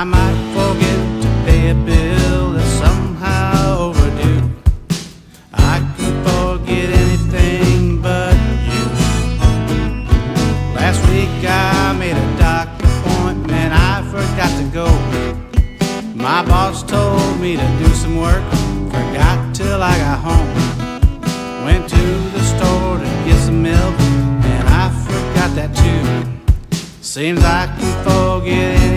I might forget to pay a bill that's somehow overdue. I can forget anything but you. Last week I made a doc appointment, I forgot to go. My boss told me to do some work, forgot till I got home. Went to the store to get some milk, and I forgot that too. Seems I can forget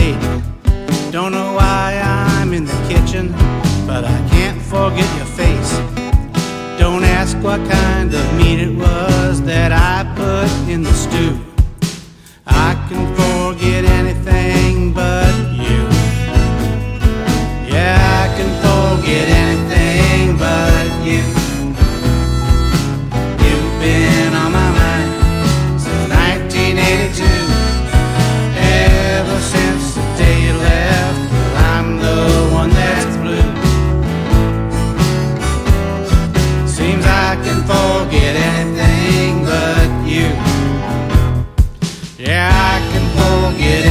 date. Don't know why I'm in the kitchen, but I can't forget your face. Don't ask what kind of meat it Get it.